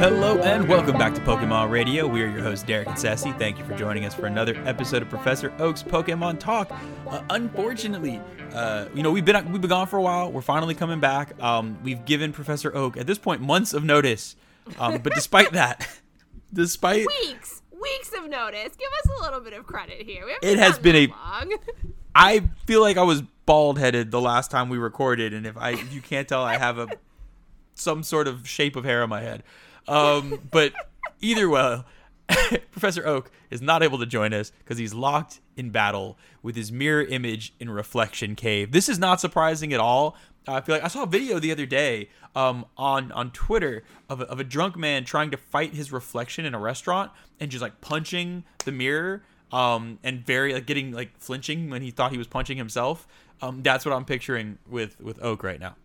Hello and welcome back to Pokemon Radio. We are your hosts, Derik and Ceci. Thank you for joining us for another episode of Professor Oak's Pokemon Talk. Uh, unfortunately, uh, you know we've been we've been gone for a while. We're finally coming back. Um, we've given Professor Oak at this point months of notice, um, but despite that, despite weeks, weeks of notice. Give us a little bit of credit here. it has been a long. I feel like I was bald headed the last time we recorded, and if I if you can't tell, I have a some sort of shape of hair on my head. Um, but either way, Professor Oak is not able to join us because he's locked in battle with his mirror image in Reflection Cave. This is not surprising at all. I feel like I saw a video the other day um, on on Twitter of a, of a drunk man trying to fight his reflection in a restaurant and just like punching the mirror um, and very like getting like flinching when he thought he was punching himself. Um, that's what I'm picturing with with Oak right now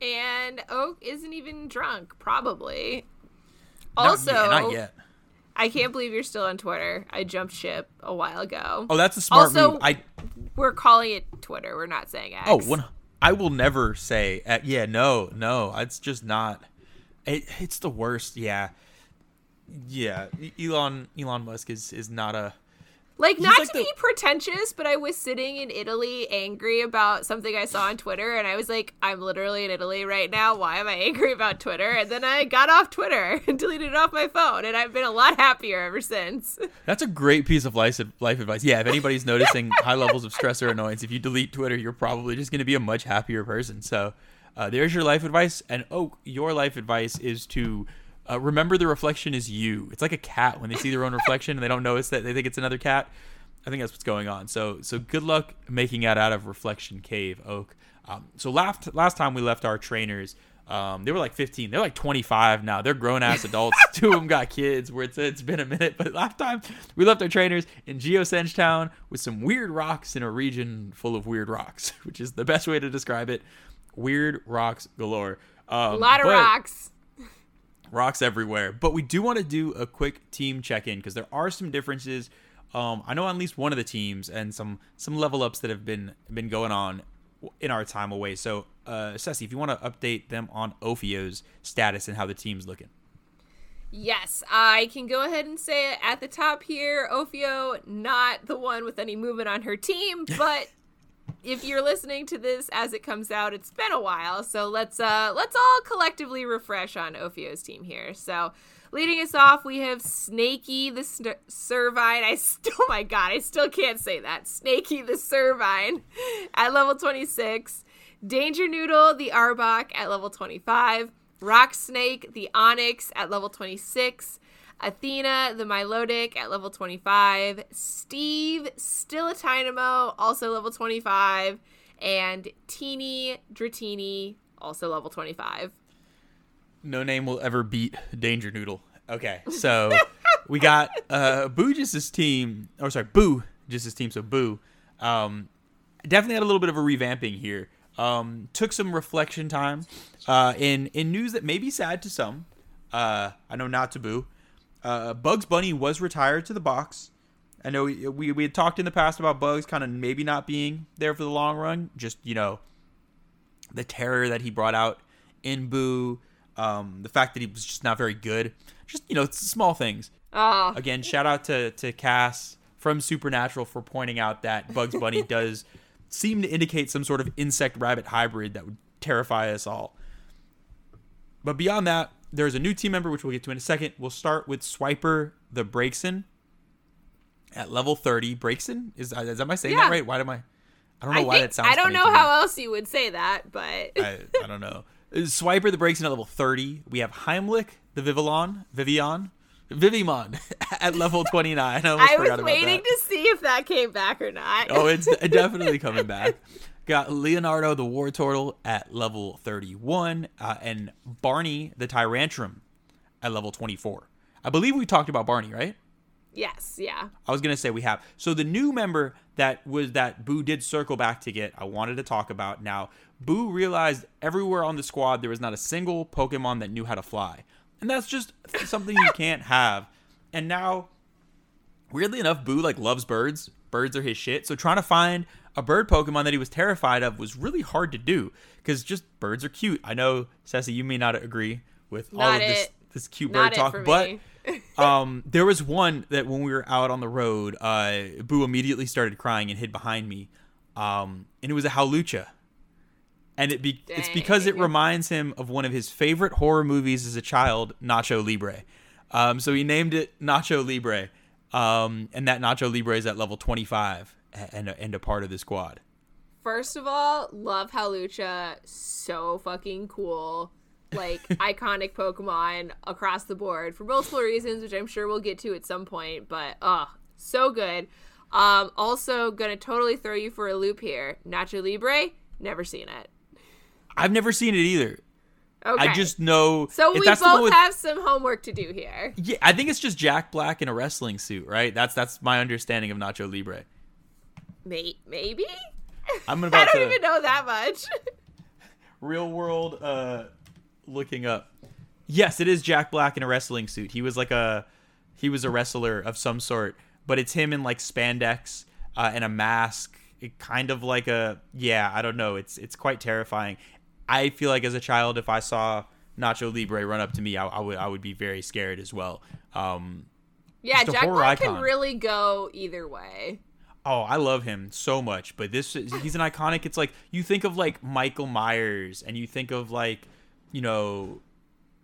and Oak isn't even drunk, probably. Not also, yet, not yet. I can't believe you're still on Twitter. I jumped ship a while ago. Oh, that's a smart also, move. I we're calling it Twitter. We're not saying X. Oh, one, I will never say. Uh, yeah, no, no. It's just not. It, it's the worst. Yeah, yeah. Elon Elon Musk is is not a like, not like to the... be pretentious, but I was sitting in Italy angry about something I saw on Twitter, and I was like, I'm literally in Italy right now. Why am I angry about Twitter? And then I got off Twitter and deleted it off my phone, and I've been a lot happier ever since. That's a great piece of life, life advice. Yeah, if anybody's noticing high levels of stress or annoyance, if you delete Twitter, you're probably just going to be a much happier person. So, uh, there's your life advice. And, oh, your life advice is to uh, remember, the reflection is you. It's like a cat when they see their own reflection and they don't notice that they think it's another cat. I think that's what's going on. So, so good luck making it out of Reflection Cave, Oak. Um, so last last time we left our trainers, um, they were like 15. They're like 25 now. They're grown ass adults. Two of them got kids. Where it's it's been a minute, but last time we left our trainers in Geosenge Town with some weird rocks in a region full of weird rocks, which is the best way to describe it. Weird rocks galore. Um, a lot of rocks rocks everywhere. But we do want to do a quick team check in because there are some differences. Um, I know on at least one of the teams and some some level ups that have been been going on in our time away. So, uh, Ceci, if you want to update them on Ophio's status and how the team's looking. Yes, I can go ahead and say it at the top here. Ophio, not the one with any movement on her team, but if you're listening to this as it comes out, it's been a while. So let's uh let's all collectively refresh on Ophio's team here. So leading us off, we have Snaky the St- Servine. I still, oh my god, I still can't say that. Snaky the Servine at level 26. Danger Noodle the Arbok at level 25. Rock Snake the Onix at level 26. Athena, the Milotic at level 25. Steve, still a Tynamo, also level 25. And Teeny Dratini, also level 25. No name will ever beat Danger Noodle. Okay, so we got uh Boo Just's team, or sorry, Boo Just's team, so Boo. Um, definitely had a little bit of a revamping here. Um, took some reflection time. Uh, in in news that may be sad to some. Uh, I know not to Boo. Uh, Bugs Bunny was retired to the box. I know we, we, we had talked in the past about Bugs kind of maybe not being there for the long run. Just, you know, the terror that he brought out in Boo, um, the fact that he was just not very good. Just, you know, small things. Oh. Again, shout out to, to Cass from Supernatural for pointing out that Bugs Bunny does seem to indicate some sort of insect rabbit hybrid that would terrify us all. But beyond that, there's a new team member, which we'll get to in a second. We'll start with Swiper the Braixen at level 30. Braixen? Is, uh, is am I saying yeah. that right? Why am I? I don't know I why think, that sounds I don't know how else you would say that, but. I, I don't know. Uh, Swiper the Braixen at level 30. We have Heimlich the Vivillon. Vivian. Vivimon at level 29. I, I was waiting to see if that came back or not. oh, it's definitely coming back. Got Leonardo the Wartortle at level 31, uh, and Barney the Tyrantrum at level 24. I believe we talked about Barney, right? Yes, yeah. I was gonna say we have. So the new member that was that Boo did circle back to get, I wanted to talk about. Now, Boo realized everywhere on the squad there was not a single Pokemon that knew how to fly. And that's just something you can't have. And now weirdly enough, Boo like loves birds. Birds are his shit. So trying to find a bird Pokemon that he was terrified of was really hard to do because just birds are cute. I know, Ceci, you may not agree with all of this it. this cute bird it talk, but um, there was one that when we were out on the road, uh, Boo immediately started crying and hid behind me, um, and it was a Hawlucha. And it be- it's because it reminds him of one of his favorite horror movies as a child, Nacho Libre. Um, so he named it Nacho Libre, um, and that Nacho Libre is at level 25 a- and a, and a part of the squad. First of all, love Hawlucha. So fucking cool. Like iconic Pokemon across the board for multiple reasons, which I'm sure we'll get to at some point. But oh, so good. Um, also gonna totally throw you for a loop here. Nacho Libre, never seen it. I've never seen it either. Okay. I just know. so we that's both with- have some homework to do here. Yeah, I think it's just Jack Black in a wrestling suit, right? That's that's my understanding of Nacho Libre. May- maybe. I'm I don't to even know that much. real world uh looking up. Yes, it is Jack Black in a wrestling suit. He was like a he was a wrestler of some sort, but it's him in like spandex uh, and a mask. It kind of like a yeah, I don't know. It's it's quite terrifying. I feel like as a child, if I saw Nacho Libre run up to me, I, I would I would be very scared as well. Um, yeah, Jack Black icon. can really go either way. Oh, I love him so much, but this he's an iconic. It's like you think of like Michael Myers and you think of like, you know,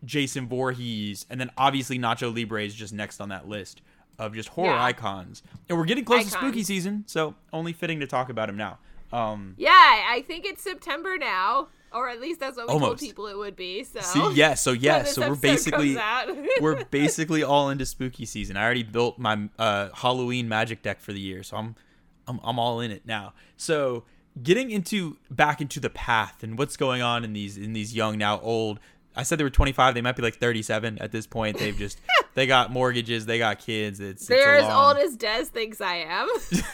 Jason Voorhees and then obviously Nacho Libre is just next on that list of just horror Yeah. icons. And we're getting close to spooky season, so only fitting to talk about him now. Um Yeah, I think it's September now, or at least that's what we told people it would be. So see yeah, so yeah, so we're basically we're basically all into spooky season. I already built my uh, Halloween magic deck for the year, so I'm, I'm I'm all in it now. So getting into back into the path and what's going on in these in these young now old. I said they were 25. They might be like 37 at this point. They've just they got mortgages, they got kids. It's They're it's as long- old as Des thinks I am.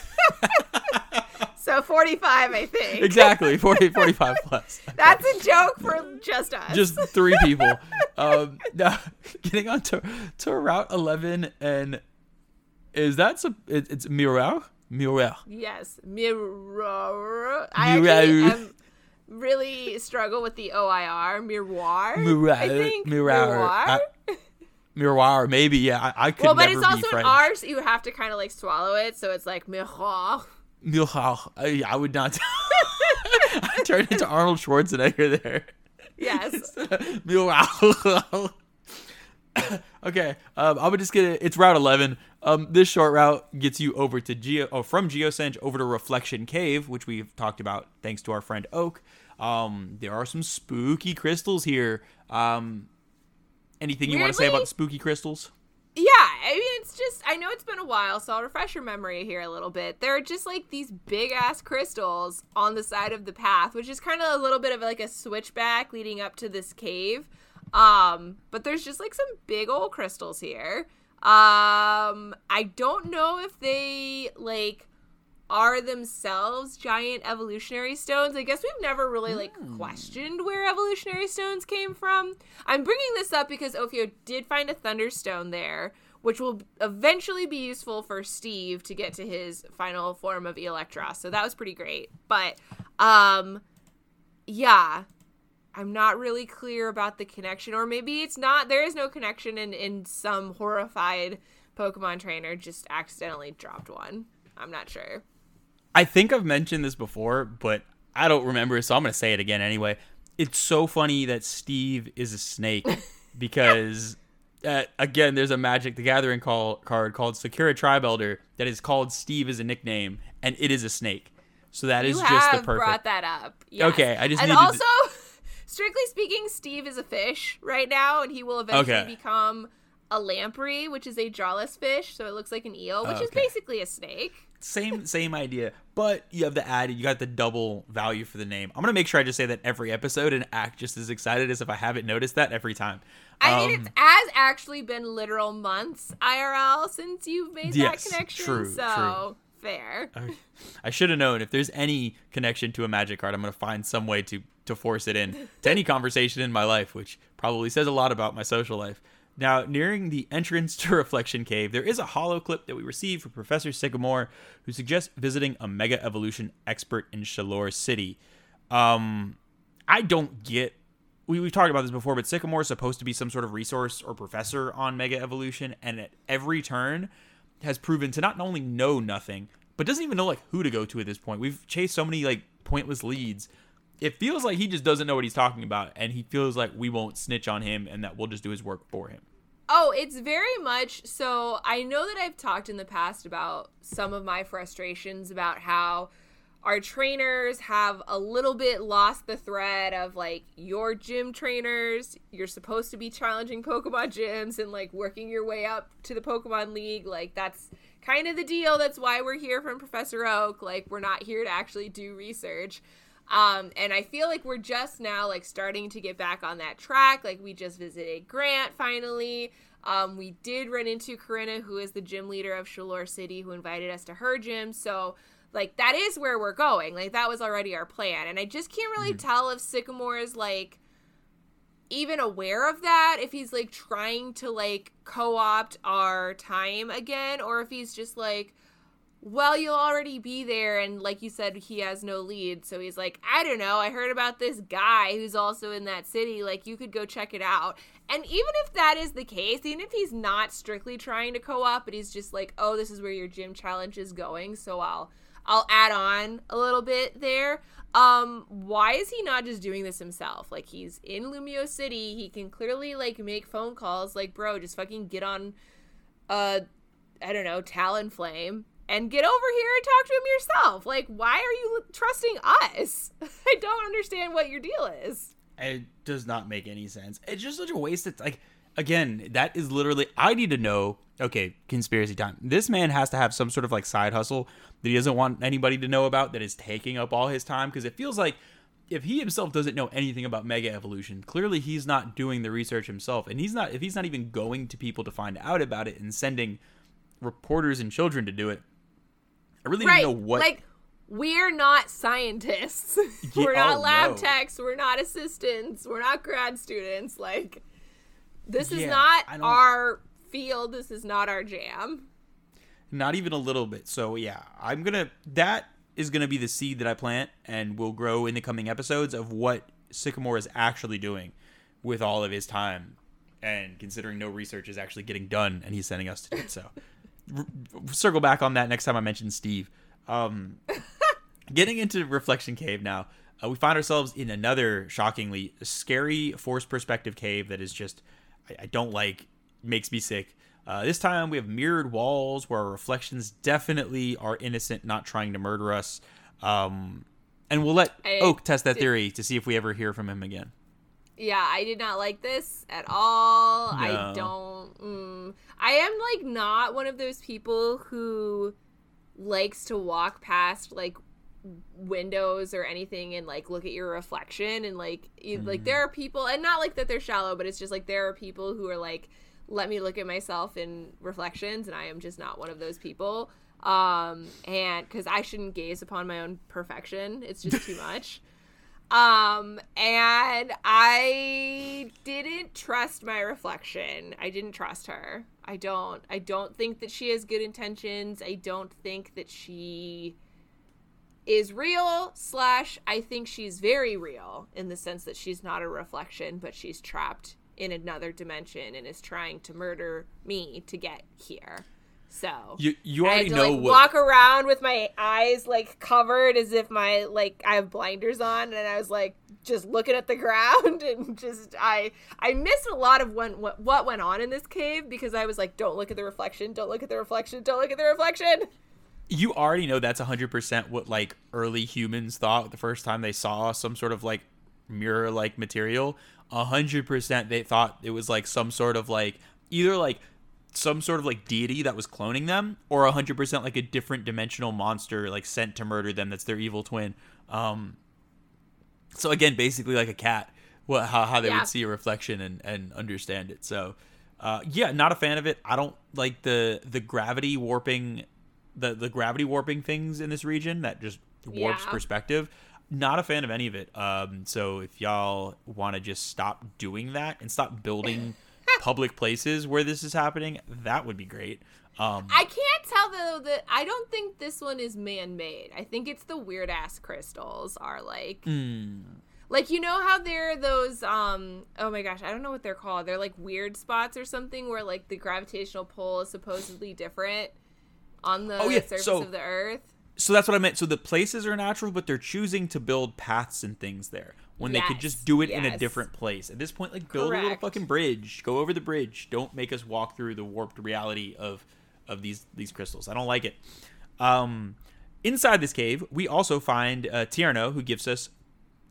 so 45, I think. exactly 40 45 plus. That's a joke for just us. just three people. Um, now, getting on to, to Route 11, and is that it's Mirror? Mirror. yes, mirror. I actually am really struggle with the OIR miroir. Mirror. I think Mirror. miroir. I- Mirror, maybe, yeah. I, I could well, but it's also be an R, so you have to kind of like swallow it. So it's like miroir. Mirror. I, I would not. I turned into Arnold Schwarzenegger there. Yes. Mirror. okay, um, I would just get it. It's Route 11. Um, this short route gets you over to Geo, oh, from Geosenge over to Reflection Cave, which we've talked about thanks to our friend Oak. Um, there are some spooky crystals here. Um, anything you want to say about the spooky crystals? Yeah, I mean, it's just, I know it's been a while, so I'll refresh your memory here a little bit. There are just like these big ass crystals on the side of the path, which is kind of a little bit of like a switchback leading up to this cave. Um, but there's just like some big old crystals here. Um, I don't know if they like are themselves giant evolutionary stones. I guess we've never really like questioned where evolutionary stones came from. I'm bringing this up because Ophio did find a thunderstone there, which will eventually be useful for Steve to get to his final form of Electra. So that was pretty great. But um yeah, I'm not really clear about the connection or maybe it's not there is no connection and in some horrified Pokemon trainer just accidentally dropped one. I'm not sure. I think I've mentioned this before, but I don't remember, so I'm going to say it again anyway. It's so funny that Steve is a snake because, uh, again, there's a Magic the Gathering call, card called Sakura Tribe Elder that is called Steve as a nickname, and it is a snake. So that is you just the perfect. brought that up. Yes. Okay, I just and needed to- also, strictly speaking, Steve is a fish right now, and he will eventually Okay. become a lamprey, which is a jawless fish, so it looks like an eel, which oh, is basically a snake. same same idea, but you have the added. You got the double value for the name. I'm gonna make sure I just say that every episode and act just as excited as if I haven't noticed that every time. I mean, um, it has actually been literal months IRL since you've made Yes, that connection. true, so fair. I- I should have known if there's any connection to a magic card, I'm gonna find some way to to force it in to any conversation in my life, which probably says a lot about my social life. Now, nearing the entrance to Reflection Cave, there is a Holo Clip that we received from Professor Sycamore, who suggests visiting a mega evolution expert in Shalour City. Um, I don't get. We, we've talked about this before, but Sycamore is supposed to be some sort of resource or professor on mega evolution, and at every turn has proven to not only know nothing, but doesn't even know like who to go to at this point. We've chased so many like pointless leads. It feels like he just doesn't know what he's talking about, and he feels like we won't snitch on him, and that we'll just do his work for him. Oh, it's very much so. I know that I've talked in the past about some of my frustrations about how our trainers have a little bit lost the thread of like your gym trainers. You're supposed to be challenging Pokemon gyms and like working your way up to the Pokemon League. Like, that's kind of the deal. That's why we're here from Professor Oak. Like, we're not here to actually do research. Um, and I feel like we're just now like starting to get back on that track. Like we just visited Grant finally. Um, we did run into Korrina, who is the gym leader of Shalour City, who invited us to her gym. So like that is where we're going. Like that was already our plan. And I just can't really mm-hmm. tell if Sycamore is like even aware of that, if he's like trying to like co-opt our time again, or if he's just like well, you'll already be there. And like you said, he has no lead. So he's like, I don't know. I heard about this guy who's also in that city. Like, you could go check it out. And even if that is the case, even if he's not strictly trying to co op, but he's just like, oh, this is where your gym challenge is going. So I'll. I'll add on a little bit there. Um, why is he not just doing this himself? Like he's in Lumiose City, he can clearly like make phone calls. Like, bro, just fucking get on, uh, I don't know, Talonflame and get over here and talk to him yourself. Like, why are you trusting us? I don't understand what your deal is. It does not make any sense. It's just such a waste of like again, that is literally I need to know, okay, conspiracy time. This man has to have some sort of like side hustle that he doesn't want anybody to know about that is taking up all his time because it feels like if he himself doesn't know anything about mega evolution, clearly he's not doing the research himself and he's not if he's not even going to people to find out about it and sending reporters and children to do it I really right. didn't know what. Like, we're not scientists. Yeah, we're not oh, lab no. techs. We're not assistants. We're not grad students. Like, this yeah, is not our field. This is not our jam. Not even a little bit. So, yeah, I'm going to. That is going to be the seed that I plant and will grow in the coming episodes of what Sycamore is actually doing with all of his time and considering no research is actually getting done and he's sending us to do it. So circle back on that next time I mention Steve. Um, getting into Reflection Cave now, uh, we find ourselves in another shockingly scary forced perspective cave that is just I, I don't like, makes me sick. Uh, this time we have mirrored walls where our reflections definitely are innocent, not trying to murder us. Um, and we'll let I, Oak test that theory to see if we ever hear from him again. Yeah, I did not like this at all. No. I don't. Mm, I am like not one of those people who likes to walk past like windows or anything and like look at your reflection and like mm. like there are people and not like that they're shallow but it's just like there are people who are like let me look at myself in reflections and I am just not one of those people um and cuz I shouldn't gaze upon my own perfection it's just too much um, and I didn't trust my reflection. I didn't trust her. I don't. I don't think that she has good intentions. I don't think that she is real. Slash, I think she's very real in the sense that she's not a reflection, but she's trapped in another dimension and is trying to murder me to get here. So you you already to, know like, what walk around with my eyes like covered as if my like I have blinders on, and I was like just looking at the ground and just I I missed a lot of when what what went on in this cave because I was like, don't look at the reflection, don't look at the reflection, don't look at the reflection. You already know that's hundred percent what like early humans thought the first time they saw some sort of like mirror like material. hundred percent they thought it was like some sort of like either like some sort of like deity that was cloning them or 100% like a different dimensional monster like sent to murder them that's their evil twin um so again basically like a cat what how, how they yeah. would see a reflection and and understand it so uh yeah not a fan of it i don't like the the gravity warping the the gravity warping things in this region that just warps yeah. perspective not a fan of any of it um so if y'all want to just stop doing that and stop building public places where this is happening, that would be great. Um, I can't tell though that I don't think this one is man-made. I think it's the weird ass crystals are like mm, like you know how there are those um oh my gosh, I don't know what they're called. They're like weird spots or something where like the gravitational pull is supposedly different on the Oh, yeah, surface so- of the earth. so that's what I meant. So the places are natural, but they're choosing to build paths and things there when they could just do it in a different place. At this point, like build a little fucking bridge, go over the bridge. Don't make us walk through the warped reality of of these these crystals. I don't like it. Um, inside this cave, we also find uh, Tierno, who gives us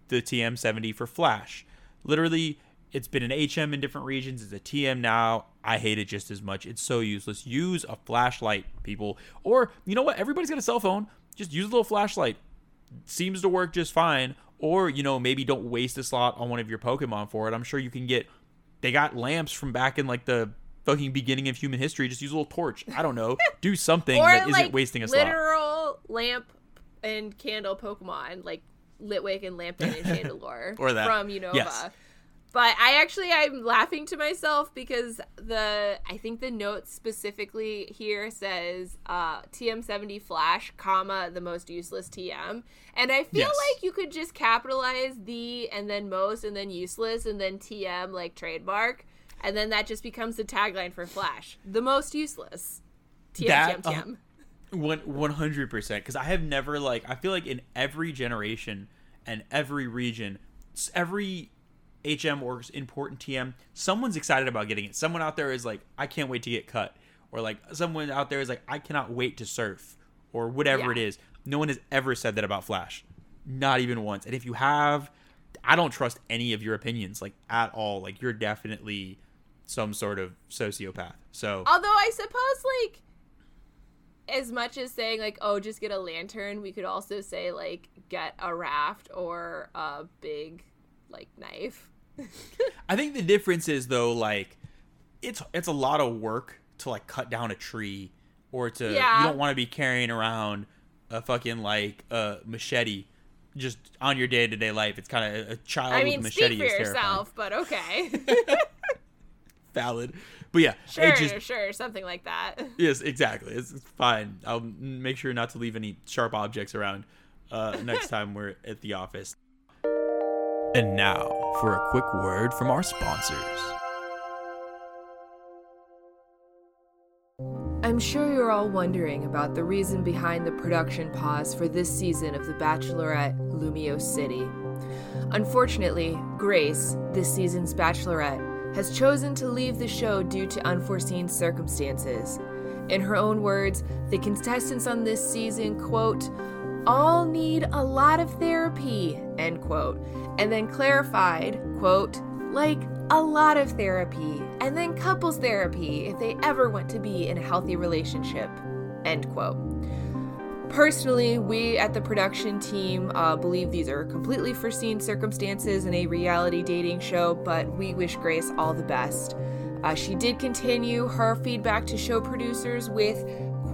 the TM70 for Flash. Literally, it's been an HM in different regions. It's a TM now. I hate it just as much. It's so useless. Use a flashlight, people. Or, you know what? Everybody's got a cell phone. Just use a little flashlight. Seems to work just fine. Or, you know, maybe don't waste a slot on one of your Pokemon for it. I'm sure you can get. They got lamps from back in, like, the fucking beginning of human history. Just use a little torch. I don't know. Do something that like isn't wasting a slot. literal lamp and candle Pokemon like Litwick and Lampent and Chandelure Or that. from Unova. Yes. Uh, But I actually I'm laughing to myself because the I think the note specifically here says uh, TM70 Flash, comma the most useless TM, and I feel Yes. like you could just capitalize the and then most and then useless and then TM like trademark, and then that just becomes the tagline for Flash, the most useless. TM That, TM TM. One one hundred percent. Because I have never like I feel like in every generation and every region, every HM or important TM, someone's excited about getting it. Someone out there is like, I can't wait to get cut, or like someone out there is like, I cannot wait to surf, or whatever Yeah. it is. No one has ever said that about Flash, not even once. And if you have, I don't trust any of your opinions like at all. Like you're definitely some sort of sociopath. So Although I suppose like as much as saying like oh just get a lantern, we could also say like get a raft or a big like knife. I think the difference is though, like it's it's a lot of work to like cut down a tree or to Yeah. you don't want to be carrying around a fucking like a machete just on your day to day life. It's kind of a child I with mean, a machete speak for is terrifying. yourself, but okay. Valid, but yeah, sure, just sure, something like that. yes, exactly. It's, it's fine. I'll make sure not to leave any sharp objects around uh, next time we're at the office. And now for a quick word from our sponsors. I'm sure you're all wondering about the reason behind the production pause for this season of The Bachelorette Lumiose City. Unfortunately, Grace, this season's Bachelorette, has chosen to leave the show due to unforeseen circumstances. In her own words, the contestants on this season, quote, all need a lot of therapy, end quote, and then clarified, quote, like a lot of therapy, and then couples therapy if they ever want to be in a healthy relationship, end quote. Personally, we at the production team uh, believe these are completely foreseen circumstances in a reality dating show, but we wish Grace all the best. Uh, she did continue her feedback to show producers with,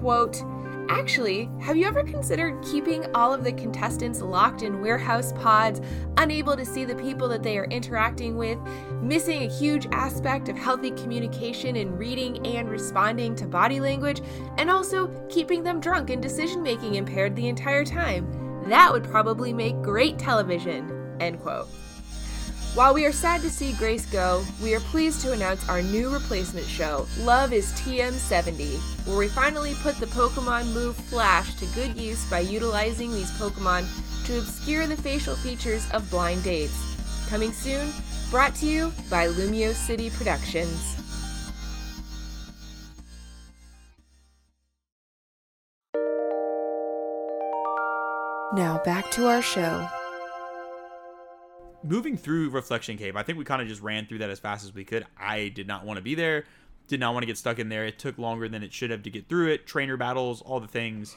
quote, Actually, have you ever considered keeping all of the contestants locked in warehouse pods, unable to see the people that they are interacting with, missing a huge aspect of healthy communication in reading and responding to body language, and also keeping them drunk and decision making impaired the entire time? That would probably make great television. End quote. While we are sad to see Grace go, we are pleased to announce our new replacement show, Love is TM70, where we finally put the Pokemon move Flash to good use by utilizing these Pokemon to obscure the facial features of blind dates. Coming soon, brought to you by Lumiose City Productions. Now back to our show. Moving through Reflection Cave, I think we kind of just ran through that as fast as we could. I did not want to be there, did not want to get stuck in there. It took longer than it should have to get through it. Trainer battles, all the things.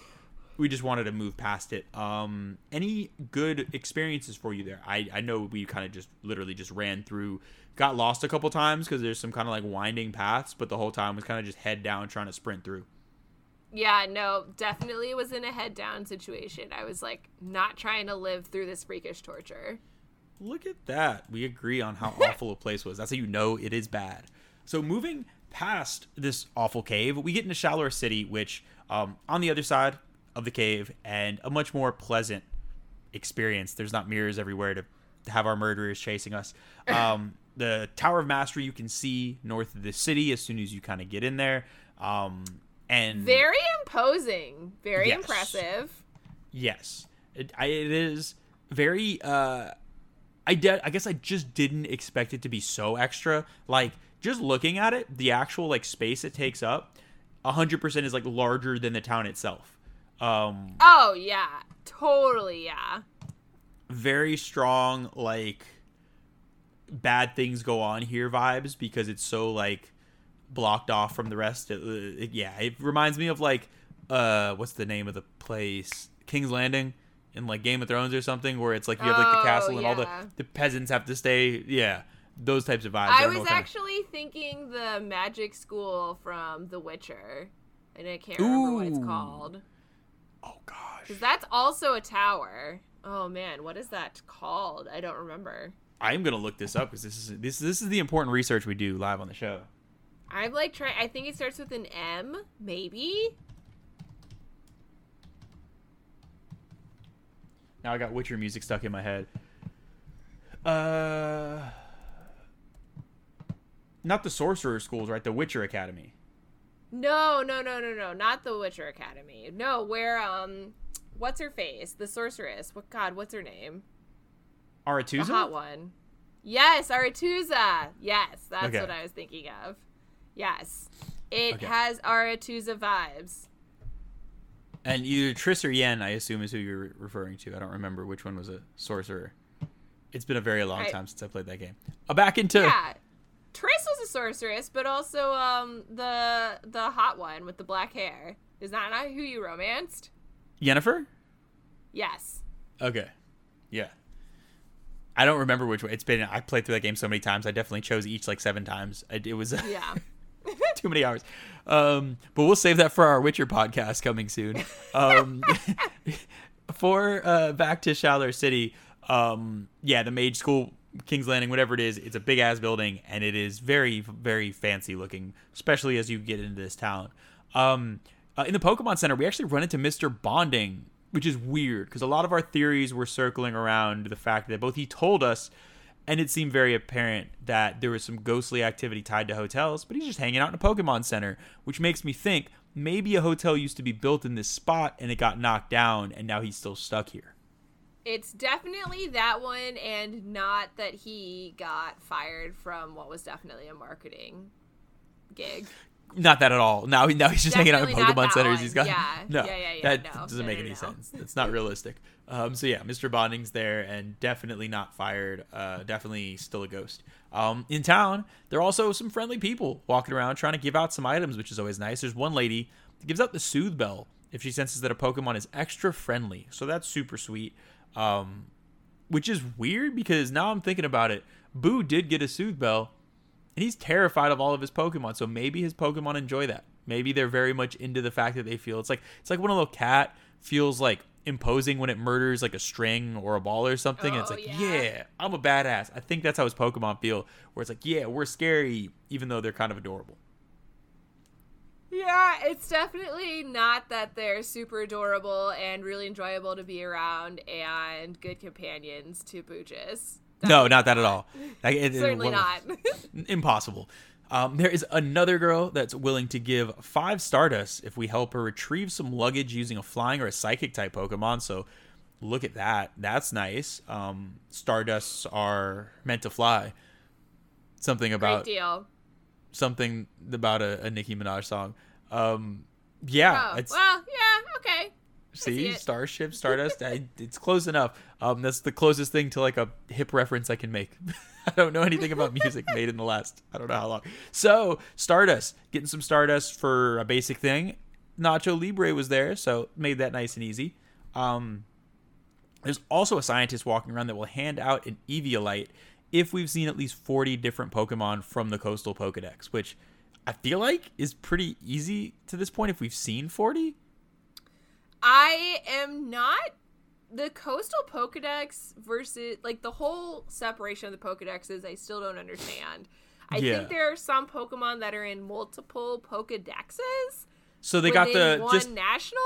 We just wanted to move past it. Um, any good experiences for you there? I, I know we kind of just literally just ran through, got lost a couple times because there's some kind of like winding paths, but the whole time was kind of just head down trying to sprint through. Yeah, no, definitely was in a head down situation. I was like not trying to live through this freakish torture. Look at that. We agree on how awful a place was. That's how you know it is bad. so moving past this awful cave, we get into Shalour City, which um, on the other side of the cave, and a much more pleasant experience. There's not mirrors everywhere to have our murderers chasing us. Um, the Tower of Mastery you can see north of the city as soon as you kind of get in there. Um, and Very imposing. Very Yes. impressive. Yes, it, I, it is very. Uh, I de- I guess I just didn't expect it to be so extra. Like just looking at it, the actual like space it takes up, hundred percent is like larger than the town itself. Um, Oh yeah. Totally yeah. very strong like bad things go on here vibes because it's so like blocked off from the rest. It, it- yeah, it reminds me of like uh, what's the name of the place? King's Landing in like Game of Thrones or something, where it's like you have like the Oh, castle and all the the peasants have to stay. Yeah, those types of vibes. I don't was of- actually thinking the magic school from The Witcher. And I can't remember what it's called. oh gosh, Because that's also a tower. Oh man, what is that called? I don't remember. I'm gonna look this up because this is this this is the important research we do live on the show. I'm like trying. I think it starts with an M, maybe. Now I got Witcher music stuck in my head. Uh, not the sorcerer schools, right? The Witcher Academy. No, no, no, no, no, not the Witcher Academy. No, where um, what's her face? The sorceress. What God? What's her name? The Aretuza. hot one. Yes, Aretuza. Yes, that's Okay. what I was thinking of. Yes, it Okay. has Aretuza vibes. And either Triss or Yen, I assume, is who you're referring to. I don't remember which one was a sorcerer. It's been a very long Right. time since I played that game. Uh, back into Yeah, Triss was a sorceress, but also um the the hot one with the black hair. Is that not who you romanced? Yennefer. Yes. Okay, yeah. I don't remember which way. It's been. I played through that game so many times. I definitely chose each like seven times. It, it was Yeah. too many hours. Um, but we'll save that for our Witcher podcast coming soon. Um, for uh, back to Shalour City, um, yeah, the Mage School, King's Landing, whatever it is, it's a big ass building and it is very, very fancy looking, especially as you get into this town. Um, uh, in the Pokemon Center, we actually run into Mr. Bonding, which is weird because a lot of our theories were circling around the fact that both he told us and it seemed very apparent that there was some ghostly activity tied to hotels, but he's just hanging out in a Pokemon Center, which makes me think maybe a hotel used to be built in this spot and it got knocked down and now he's still stuck here. It's definitely that one, and not that he got fired from what was definitely a marketing gig. Not that at all. Now, now he's just hanging out in Pokemon centers. one. He's got Yeah. no. Yeah, yeah, yeah, that no. doesn't No, make no, any sense. It's not realistic. Um, so yeah, Mr. Bonding's there and definitely not fired. Uh, definitely still a ghost. Um, in town, there are also some friendly people walking around trying to give out some items, which is always nice. There's one lady that gives out the Soothe Bell if she senses that a Pokemon is extra friendly. So that's super sweet. Um, which is weird because now I'm thinking about it. Boo did get a Soothe Bell, and he's terrified of all of his Pokemon. So maybe his Pokemon enjoy that. Maybe they're very much into the fact that they feel it's like it's like when a little cat feels like imposing when it murders like a string or a ball or something. and it's Oh, like, yeah. yeah, I'm a badass. I think that's how his Pokemon feel, where it's like, yeah, we're scary, even though they're kind of adorable. Yeah, it's definitely not that they're super adorable and really enjoyable to be around and good companions to Booches. No, not that at all. Like, it- it- Certainly what- not. impossible. Um, there is another girl that's willing to give five Stardust if we help her retrieve some luggage using a flying or a psychic type Pokemon. So look at that. That's nice. Um, Stardusts are meant to fly. Something Great about deal. something about a, a Nicki Minaj song. Um, yeah, Oh, it's well, yeah, okay. See. Starship Stardust. I, it's close enough. Um, that's the closest thing to like a hip reference I can make. I don't know anything about music made in the last I don't know how long. So Stardust, getting some Stardust for a basic thing. Nacho Libre was there, so made that nice and easy. Um, there's also a scientist walking around that will hand out an Eviolite if we've seen at least 40 different Pokemon from the Coastal Pokedex, which I feel like is pretty easy to this point if we've seen 40. I am not the coastal Pokedex versus like the whole separation of the Pokedexes. I still don't understand. I Yeah. think there are some Pokemon that are in multiple Pokedexes. So they got the one just national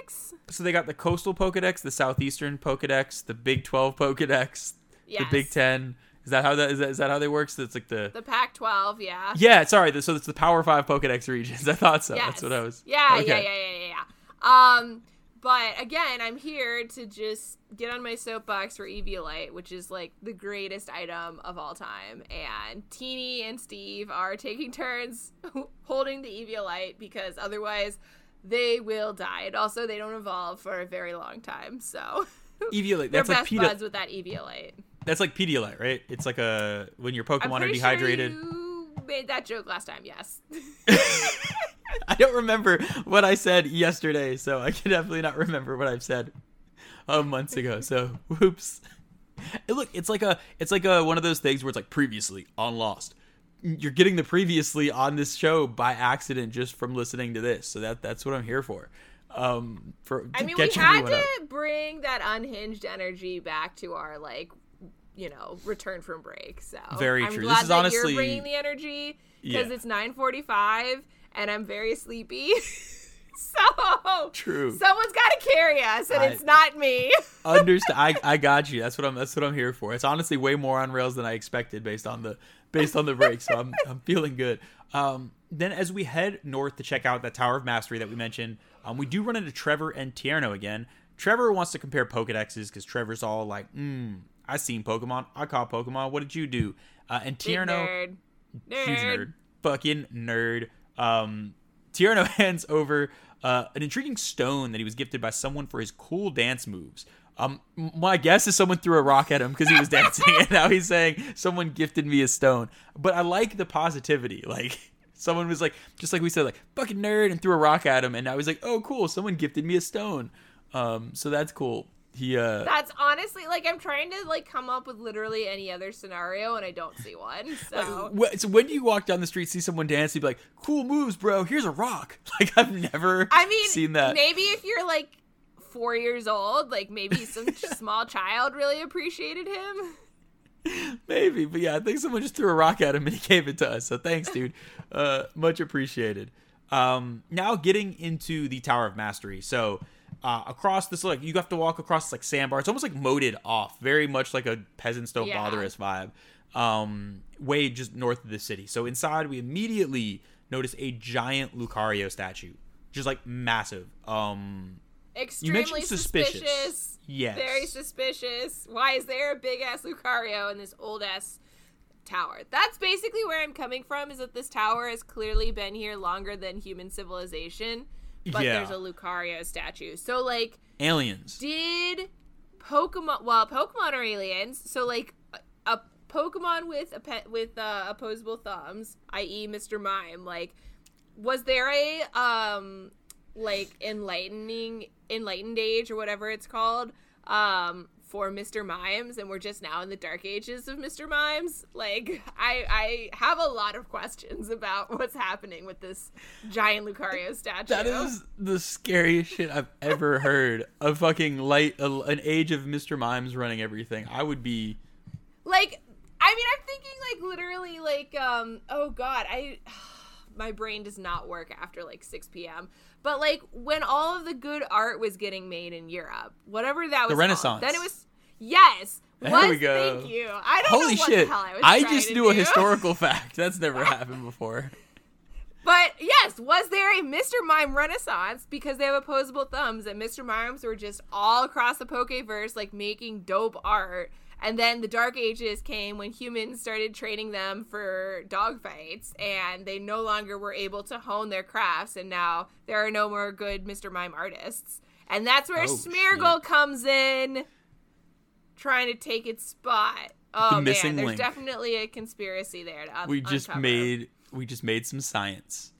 dex. so they got the coastal Pokedex, the southeastern Pokedex, the Big Twelve Pokedex, Yes. the Big Ten. Is that how that is that, is that how they work? So it's like the The Pac-12, yeah. yeah. Sorry, so it's the Power Five Pokedex regions. I thought so. Yes. That's what I was. Yeah, okay. yeah, yeah, yeah, yeah, yeah. Um, but again, I'm here to just get on my soapbox for Eviolite, which is like the greatest item of all time. And Teeny and Steve are taking turns holding the Eviolite because otherwise they will die. And also, they don't evolve for a very long time. So Eviolite. That's like best Pedi- buds with that Eviolite. That's like Pedialyte, right? It's like a when your Pokemon are dehydrated. Sure you made that joke last time. Yes. I don't remember what I said yesterday, so I can definitely not remember what I've said uh, months ago. So, whoops. It, look, it's like a, it's like a one of those things where it's like previously on Lost. You're getting the previously on this show by accident just from listening to this. So that that's what I'm here for. Um, for I mean, we had to up. bring that unhinged energy back to our like, you know, return from break. So Very I'm true. Glad This is that honestly- you're bringing the energy because Yeah. it's 9:45 and I'm very sleepy. so True. someone's got to carry us, and I- it's not me. Understand? I, I got you. That's what I'm. That's what I'm here for. It's honestly way more on rails than I expected based on the based on the break. So I'm I'm feeling good. Um, then as we head north to check out that Tower of Mastery that we mentioned, um, we do run into Trevor and Tierno again. Trevor wants to compare Pokedexes because Trevor's all like, "Hmm, I seen Pokemon. I caught Pokemon. What did you do?" Uh, and Tierno, nerd. Nerd. huge nerd, fucking nerd. Um, Tierno hands over uh, an intriguing stone that he was gifted by someone for his cool dance moves. Um, my guess is someone threw a rock at him because he was dancing, and now he's saying someone gifted me a stone. But I like the positivity. Like someone was like, just like we said, like fucking nerd, and threw a rock at him, and now he's like, oh cool, someone gifted me a stone. Um, so that's cool. He uh, That's honestly like I'm trying to like come up with literally any other scenario, and I don't see one. So Wh- So when do you walk down the street, see someone dance, you'd be like, "Cool moves, bro. Here's a rock." Like I've never, I mean, seen that. Maybe if you're like four years old, like maybe some small child really appreciated him. Maybe, but yeah, I think someone just threw a rock at him and he gave it to us. So thanks, dude. Uh, much appreciated. Um, now getting into the Tower of Mastery. So uh, across this, like you have to walk across like sandbar. It's almost like moated off, very much like a peasants don't Yeah. bother us vibe. Um, way just north of the city. So inside, we immediately notice a giant Lucario statue, just like massive. Um, Extremely suspicious. suspicious. Yes. Very suspicious. Why is there a big ass Lucario in this old ass tower? That's basically where I'm coming from. Is that this tower has clearly been here longer than human civilization, but Yeah. there's a Lucario statue. So like, aliens. did Pokemon? Well, Pokemon are aliens. So like a, a Pokemon with a pet with uh, opposable thumbs, i.e., Mr. Mime. Like, was there a um like enlightening enlightened age or whatever it's called um for Mr. Mimes and we're just now in the dark ages of Mr. Mimes like I I have a lot of questions about what's happening with this giant Lucario statue That is the scariest shit I've ever heard. A fucking light, a, an age of Mr. Mimes running everything. I would be. like i mean i'm thinking like literally like um oh god i my brain does not work after like 6 p.m but like when all of the good art was getting made in europe whatever that was the Renaissance. then it was yes There was, we go. thank you i don't Holy know what shit! the hell i was I just knew a do. historical fact. That's never happened before. But yes, was there a Mr. Mime renaissance because they have opposable thumbs and Mr. Mimes were just all across the Pokeverse like making dope art. And then the Dark Ages came when humans started training them for dogfights and they no longer were able to hone their crafts and now there are no more good Mr. Mime artists. And that's where Oh, Smeargle comes in trying to take its spot. Oh missing man, there's link. definitely a conspiracy there to un- We just uncover. made we just made some science.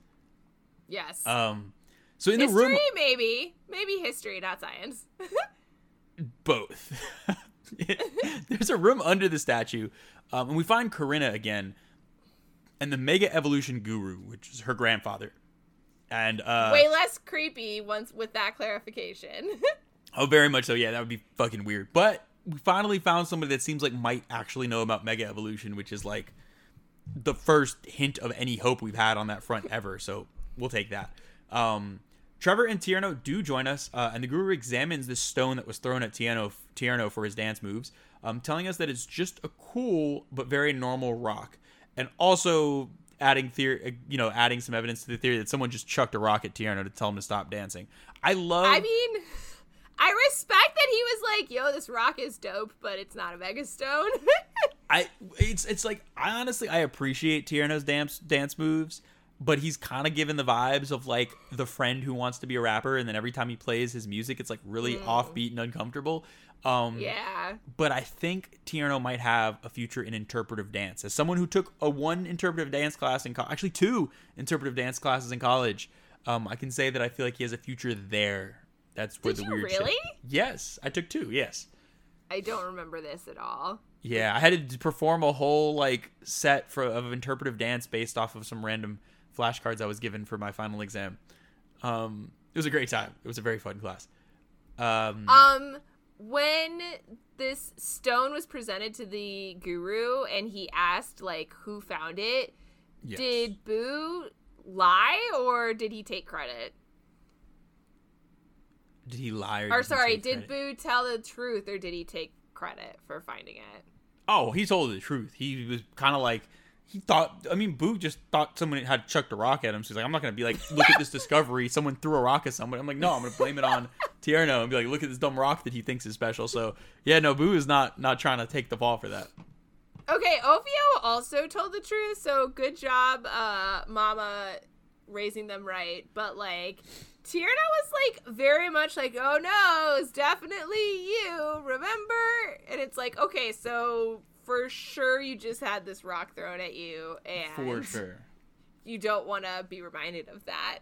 Yes. Um, so in history, the room, maybe, maybe history, not science. both. There's a room under the statue, um, and we find Korrina again, and the Mega Evolution Guru, which is her grandfather, and uh, Way less creepy once with that clarification. Oh, very much so. Yeah, that would be fucking weird. But we finally found somebody that seems like might actually know about Mega Evolution, which is like the first hint of any hope we've had on that front ever. So we'll take that. Um, Trevor and Tierno do join us, uh, and the guru examines this stone that was thrown at Tierno, Tierno for his dance moves, um, telling us that it's just a cool but very normal rock, and also adding theory, uh, you know, adding some evidence to the theory that someone just chucked a rock at Tierno to tell him to stop dancing. I love. I mean, I respect that he was like, "Yo, this rock is dope, but it's not a megastone." I it's it's like I honestly I appreciate Tierno's dance dance moves, but he's kind of given the vibes of like the friend who wants to be a rapper, and then every time he plays his music, it's like really offbeat and uncomfortable. Um, yeah. but I think Tierno might have a future in interpretive dance. As someone who took a one interpretive dance class in co- actually two interpretive dance classes in college, um, I can say that I feel like he has a future there. That's where Did the you weird shit- really? Yes, I took two. Yes. I don't remember this at all. Yeah, I had to perform a whole like set for of interpretive dance based off of some random flashcards I was given for my final exam. Um, it was a great time. It was a very fun class. Um, Um, when this stone was presented to the guru and he asked like who found it, yes. did Boo lie or did he take credit? did he lie or, Or did he sorry, did? Boo tell the truth or did he take credit for finding it? Oh, he told the truth. He was kind of like he thought. I mean, Boo just thought someone had chucked a rock at him. So he's like, I'm not gonna be like, look at this discovery. Someone threw a rock at somebody. I'm like, no, I'm gonna blame it on Tierno and be like, look at this dumb rock that he thinks is special. So yeah, no, Boo is not not trying to take the fall for that. Okay, Ophio also told the truth, so good job, uh, Mama, raising them right. But like, Tierno was like very much like, "Oh no, it's definitely you." Remember? And it's like, okay, so for sure you just had this rock thrown at you, and For sure. you don't want to be reminded of that.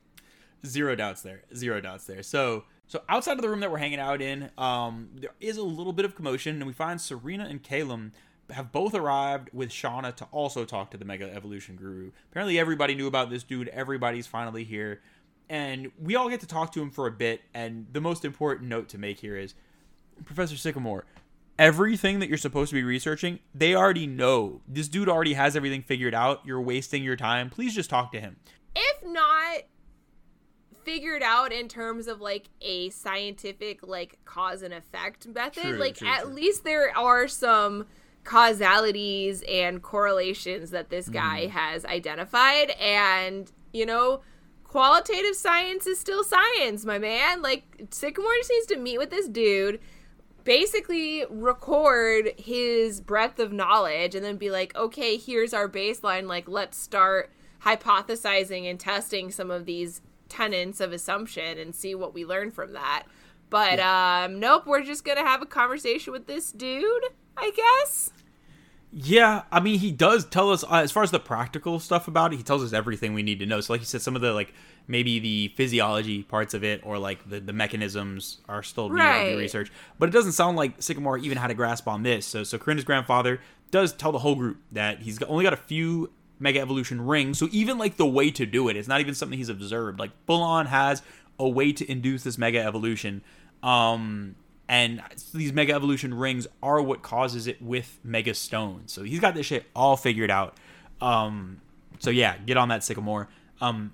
Zero doubts there. Zero doubts there. So so outside of the room that we're hanging out in, um, there is a little bit of commotion, and we find Serena and Calem have both arrived with Shauna to also talk to the Mega Evolution Guru. Apparently, everybody knew about this dude. Everybody's finally here, and we all get to talk to him for a bit. And the most important note to make here is, Professor Sycamore, everything that you're supposed to be researching, they already know. This dude already has everything figured out. You're wasting your time. Please just talk to him. if not figured out in terms of like a scientific like cause and effect method True, like true, at true. least there are some causalities and correlations that this guy Mm. has identified and you know qualitative science is still science my man like sycamore just needs to meet with this dude basically record his breadth of knowledge and then be like, okay, here's our baseline. Like, let's start hypothesizing and testing some of these tenets of assumption and see what we learn from that. But um, nope, we're just gonna have a conversation with this dude, I guess. Yeah, I mean, he does tell us uh, as far as the practical stuff about it. He tells us everything we need to know. So, like you said, some of the like maybe the physiology parts of it or like the, the mechanisms are still needed Right. be researched. But it doesn't sound like Sycamore even had a grasp on this. So, so Korrina's grandfather does tell the whole group that he's only got a few mega evolution rings. So even like the way to do it, it's not even something he's observed. Like full on has a way to induce this mega evolution. Um, and these mega evolution rings are what causes it with mega stones. So he's got this shit all figured out. Um, so yeah, get on that sycamore. Um,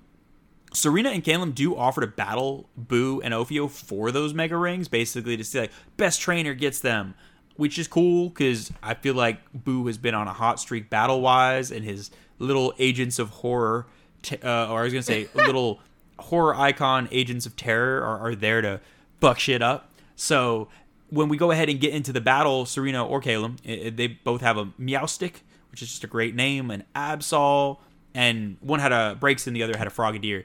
Serena and Calem do offer to battle Boo and Ophio for those mega rings, basically to see like best trainer gets them, which is cool because I feel like Boo has been on a hot streak battle wise, and his little agents of horror, t- uh, or I was gonna say little horror icon agents of terror are, are there to fuck shit up. So when we go ahead and get into the battle, Serena or i- they both have a Meowstic, which is just a great name, an Absol, and one had a Braixen and the other had a Frogadier.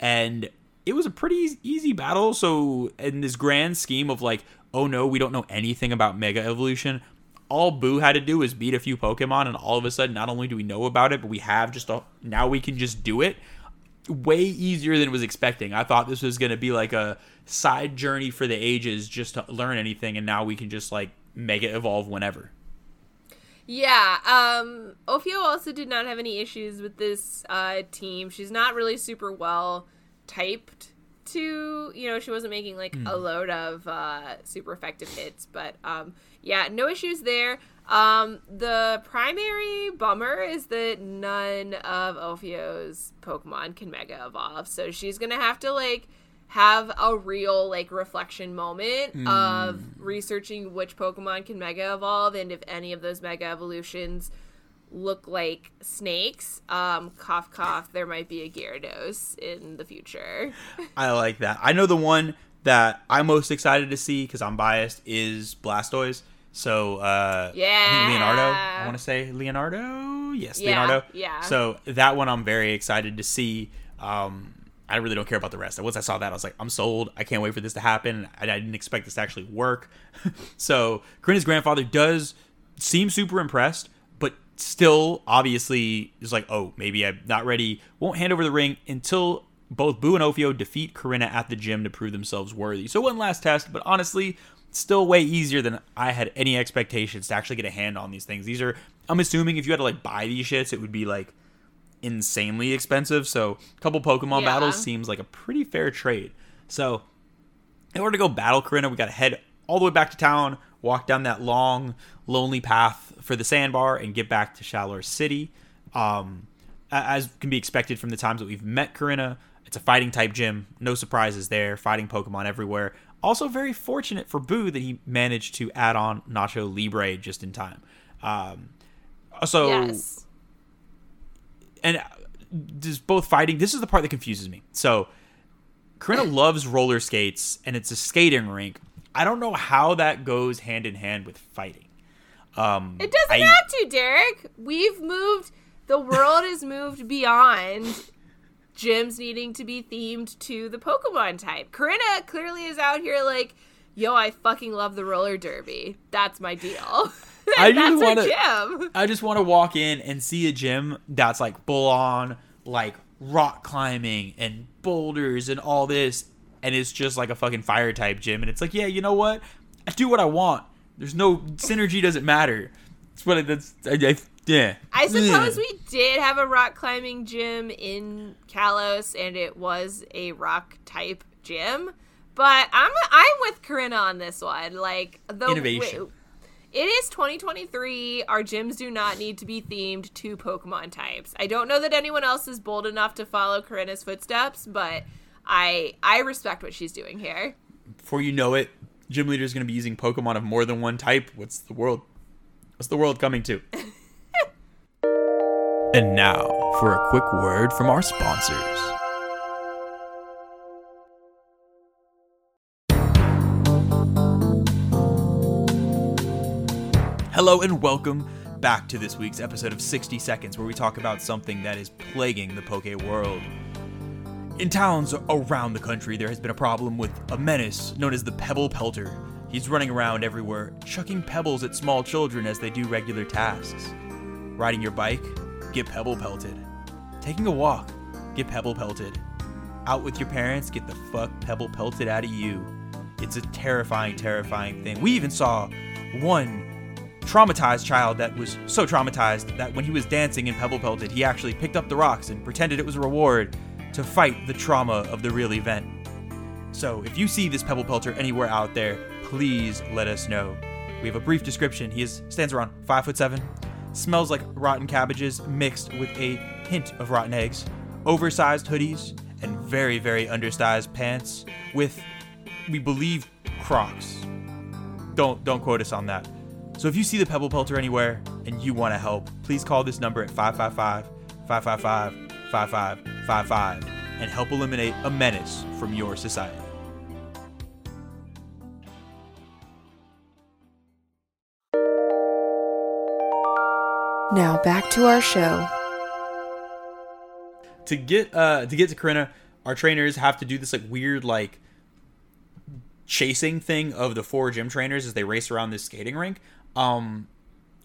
And it was a pretty easy battle. So in this grand scheme of like, oh no, we don't know anything about Mega Evolution, all Boo had to do was beat a few Pokemon, and all of a sudden, not only do we know about it, but we have just a now we can just do it way easier than was expecting. I thought this was going to be like a side journey for the ages just to learn anything and now we can just like it evolve whenever. Yeah, um Ophio also did not have any issues with this uh team. She's not really super well typed to, you know, she wasn't making like a load of uh super effective hits, but um yeah, no issues there. Um, the primary bummer is that none of Ophio's Pokemon can Mega Evolve, so she's gonna have to like have a real like reflection moment Hmm. of researching which Pokemon can Mega Evolve and if any of those Mega Evolutions look like snakes. Um, cough cough, there might be a Gyarados in the future. I like that. I know the one that I'm most excited to see because I'm biased is Blastoise. So uh, I think Yeah. Leonardo. I want to say Leonardo. Yes, Yeah, Leonardo. yeah. So that one I'm very excited to see. Um, I really don't care about the rest. Once I saw that, I was like, I'm sold. I can't wait for this to happen. I, I didn't expect this to actually work. so Korrina's grandfather does seem super impressed, but still obviously is like, oh, maybe I'm not ready. Won't hand over the ring until both Boo and Ophio defeat Korrina at the gym to prove themselves worthy. So one last test, but honestly, still way easier than I had any expectations to actually get a hand on these things. These are, I'm assuming, if you had to like buy these shits, it would be like insanely expensive. So a couple Pokemon Yeah. battles seems like a pretty fair trade. So in order to go battle Korrina, we got to head all the way back to town, walk down that long, lonely path for the sandbar, and get back to Shalour City. Um, as can be expected from the times that we've met Korrina, it's a fighting type gym. No surprises there. Fighting Pokemon everywhere. Also, very fortunate for Boo that he managed to add on Nacho Libre just in time. Um, so yes. And just both fighting. This is the part that confuses me. So, Korrina loves roller skates, and it's a skating rink. I don't know how that goes hand in hand with fighting. Um, It doesn't I- have to, Derik. We've moved. The world has moved beyond gyms needing to be themed to the Pokemon type. Korrina clearly is out here like, yo, I fucking love the roller derby. That's my deal. I really wanna- gym. I just want to walk in and see a gym that's like full on like rock climbing and boulders and all this, and it's just like a fucking fire type gym. And it's like, yeah, you know what? I do what I want. There's no synergy. Doesn't matter. That's what. I, that's I, I, yeah. I suppose Yeah. we did have a rock climbing gym in Kalos, and it was a rock type gym. But I'm I'm with Korrina on this one. Like the Innovation. It is 2023. Our gyms do not need to be themed to Pokemon types. I don't know that anyone else is bold enough to follow Korrina's footsteps, but I I respect what she's doing here. before you know it, gym leader is going to be using Pokemon of more than one type. What's the world? What's the world coming to? and now for a quick word from our sponsors. Hello and welcome back to this week's episode of 60 Seconds, where we talk about something that is plaguing the Poke world. In towns around the country, there has been a problem with a menace known as the Pebble Pelter. He's running around everywhere, chucking pebbles at small children as they do regular tasks. Riding your bike, get pebble pelted. Taking a walk, get pebble pelted. Out with your parents, get the fuck pebble pelted out of you. It's a terrifying, terrifying thing. We even saw one traumatized child that was so traumatized that when he was dancing in Pebble Pelted, he actually picked up the rocks and pretended it was a reward to fight the trauma of the real event. So if you see this Pebble Pelter anywhere out there, please let us know. We have a brief description. He is stands around five foot seven, smells like rotten cabbages mixed with a hint of rotten eggs, oversized hoodies, and very, very undersized pants with, we believe, Crocs. Don't don't quote us on that. So if you see the Pebble Pelter anywhere and you want to help, please call this number at 555 555 5555 and help eliminate a menace from your society. Now back to our show. To get uh to get to Korrina, our trainers have to do this like weird like chasing thing of the four gym trainers as they race around this skating rink. Um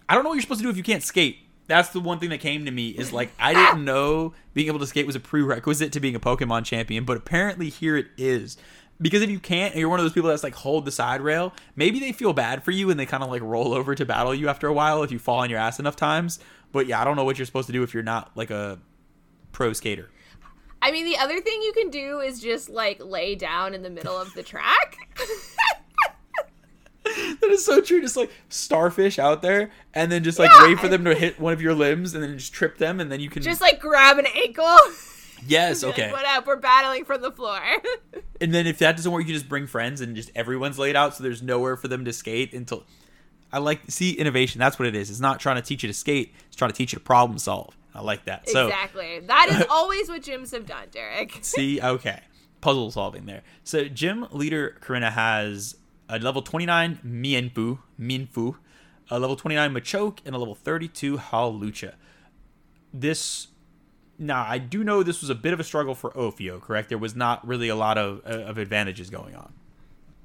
I don't know what you're supposed to do if you can't skate. That's the one thing that came to me is like I didn't know being able to skate was a prerequisite to being a Pokemon champion, but apparently here it is. Because if you can't, and you're one of those people that's like hold the side rail, maybe they feel bad for you and they kind of like roll over to battle you after a while if you fall on your ass enough times. But yeah, I don't know what you're supposed to do if you're not like a pro skater. I mean, the other thing you can do is just like lay down in the middle of the track. That's so true. Just like starfish out there, and then just like Yeah. wait for them to hit one of your limbs, and then just trip them, and then you can. Just like grab an ankle. yes, Be like, okay. what up? We're battling from the floor. And then if that doesn't work, you just bring friends, and just everyone's laid out, so there's nowhere for them to skate until. I like see innovation. That's what it is. It's not trying to teach you to skate. It's trying to teach you to problem solve. I like that. So exactly. That is always what gyms have done, Derik. See, okay. Puzzle solving there. So gym leader Korrina has a level 29 Mienfoo, Mienfoo, a level 29 Machoke, and a level 32 Hawlucha. This now I do know this was a bit of a struggle for Ophio, correct? There was not really a lot of uh, of advantages going on.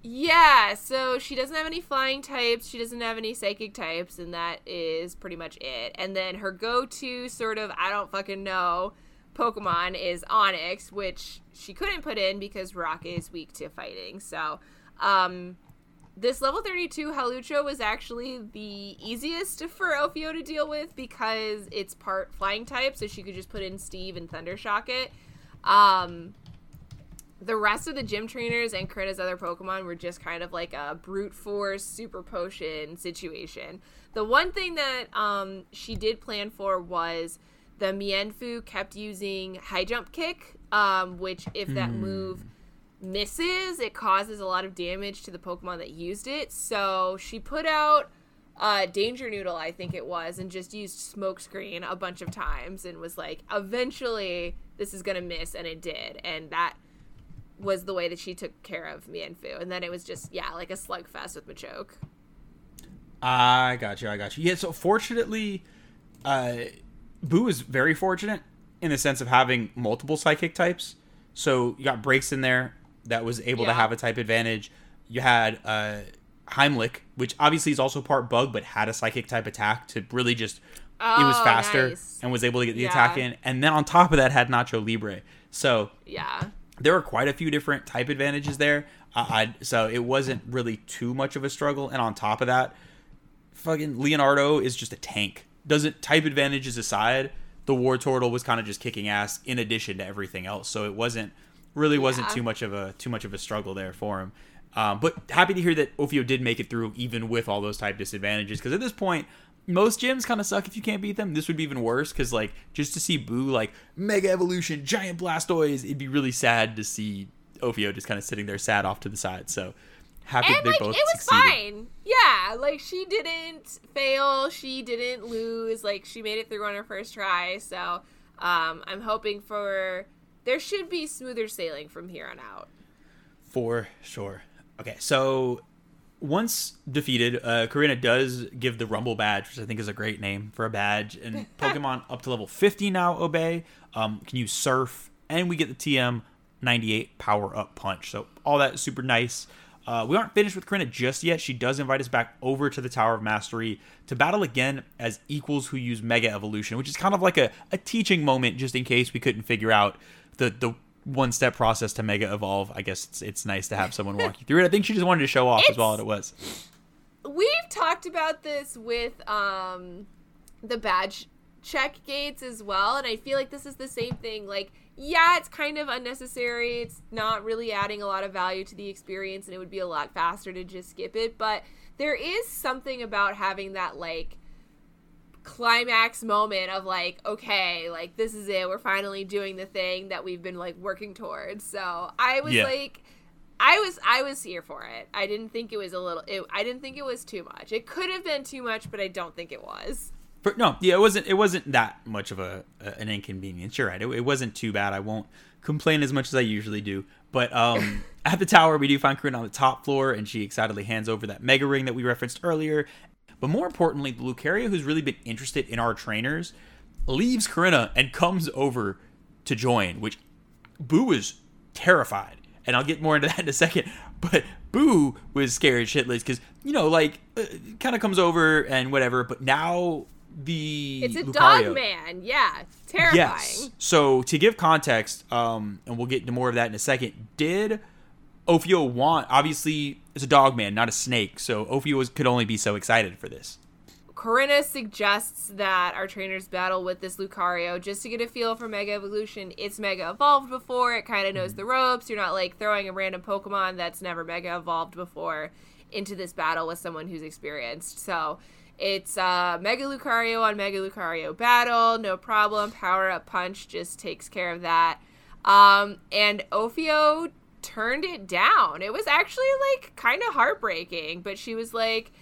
Yeah, so she doesn't have any flying types, she doesn't have any psychic types, and that is pretty much it. And then her go to sort of, I don't fucking know, Pokemon is Onix, which she couldn't put in because Rock is weak to fighting. So, um, this level 32 Hawlucha was actually the easiest for Ophio to deal with because it's part flying type, so she could just put in Steve and Thundershock it. Um, the rest of the gym trainers and Krita's other Pokemon were just kind of like a brute force super potion situation. The one thing that um, she did plan for was the Mienfoo kept using high jump kick, um, which if that move misses, it causes a lot of damage to the Pokemon that used it. So she put out uh, Danger Noodle, I think it was, and just used Smokescreen a bunch of times and was like, eventually this is gonna miss, and it did, and that was the way that she took care of Mienfoo, and then it was just yeah, like a slugfest with Machoke. I got you. I got you. Yeah. So fortunately, uh, Boo is very fortunate in the sense of having multiple psychic types. So you got Braixen in there that was able to have a type advantage. You had uh, Heimlich, which obviously is also part bug, but had a psychic type attack to really just. it was Oh, faster nice. and was able to get the Yeah. attack in, and then on top of that had Nacho Libre. So Yeah, there were quite a few different type advantages there. Uh, I, so it wasn't really too much of a struggle. And on top of that, fucking Leonardo is just a tank. Doesn't type advantages aside, the War Turtle was kind of just kicking ass in addition to everything else. So it wasn't really wasn't too much of a too much of a struggle there for him. Um, but happy to hear that Ophio did make it through even with all those type disadvantages. Because at this point, most gyms kind of suck if you can't beat them. This would be even worse because like just to see Boo like Mega Evolution, Giant Blastoise, it'd be really sad to see Ophio just kind of sitting there sad off to the side. So happy and they like both it was succeeded. fine. Yeah, like she didn't fail, she didn't lose. Like she made it through on her first try. So um, I'm hoping for there should be smoother sailing from here on out. For sure. Okay, so once defeated, uh, Korrina does give the Rumble badge, which I think is a great name for a badge. And Pokemon up to level 50 now obey, um, can use Surf, and we get the TM 98 Power Up Punch. So all that is super nice. Uh, we aren't finished with Korrina just yet. She does invite us back over to the Tower of Mastery to battle again as equals who use Mega Evolution, which is kind of like a, a teaching moment just in case we couldn't figure out the, the one step process to Mega Evolve. I guess it's, it's nice to have someone walk you through it. I think she just wanted to show off as well It's- what it was. We've talked about this with um the badge check gates as well, and I feel like this is the same thing. Like, yeah, it's kind of unnecessary. It's not really adding a lot of value to the experience, and it would be a lot faster to just skip it. But there is something about having that like climax moment of like, okay, like this is it. We're finally doing the thing that we've been like working towards. So I was Yeah. like. I was I was here for it. I didn't think it was a little. It, I didn't think it was too much. It could have been too much, but I don't think it was. No, yeah, it wasn't. It wasn't that much of a, a an inconvenience. You're right. It, it wasn't too bad. I won't complain as much as I usually do. But um, at the tower, we do find Corinne on the top floor, and she excitedly hands over that mega ring that we referenced earlier. But more importantly, the Lucario, who's really been interested in our trainers, leaves Korrina and comes over to join, which Boo is terrified. And I'll get more into that in a second. But Boo was scared shitless because, you know, like, uh, kind of comes over and whatever. But now the. It's a Lucario- dog man. Yeah, terrifying. Yes. So to give context, um, and we'll get into more of that in a second. Did Ophio want? Obviously, is a dog man, not a snake. So Ophio was, could only be so excited for this. Korrina suggests that our trainers battle with this Lucario just to get a feel for Mega Evolution. It's Mega Evolved before, it kind of knows the ropes. You're not like throwing a random Pokemon that's never Mega Evolved before. into this battle with someone who's experienced. So it's uh, Mega Lucario on Mega Lucario battle, no problem. Power up punch just takes care of that. Um, and Ophio turned it down. It was actually like kind of heartbreaking, but she was like,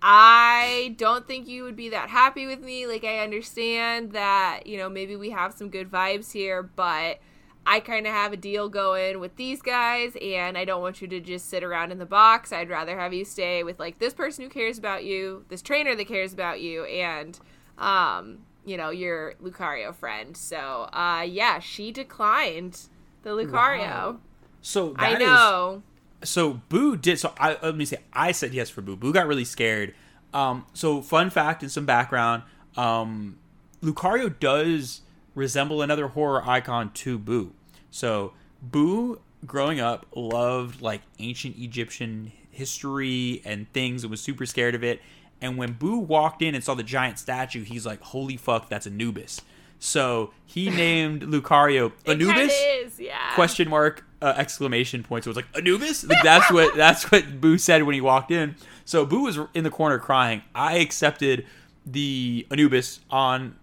I don't think you would be that happy with me. Like, I understand that, you know, maybe we have some good vibes here, but I kind of have a deal going with these guys, and I don't want you to just sit around in the box. I'd rather have you stay with, like, this person who cares about you, this trainer that cares about you, and, um, you know, your Lucario friend. So, uh, yeah, she declined the Lucario. Wow. So I that is- know. so Boo did so. I let me say I said yes for Boo. Boo got really scared. Um, so fun fact and some background. Um, Lucario does resemble another horror icon to Boo. So Boo, growing up, loved like ancient Egyptian history and things and was super scared of it. And when Boo walked in and saw the giant statue, he's like, "Holy fuck, that's Anubis!" So he named Lucario Anubis is, yeah. question mark uh, exclamation point. So it was like Anubis. Like that's what that's what Boo said when he walked in. So Boo was in the corner crying. I accepted the Anubis on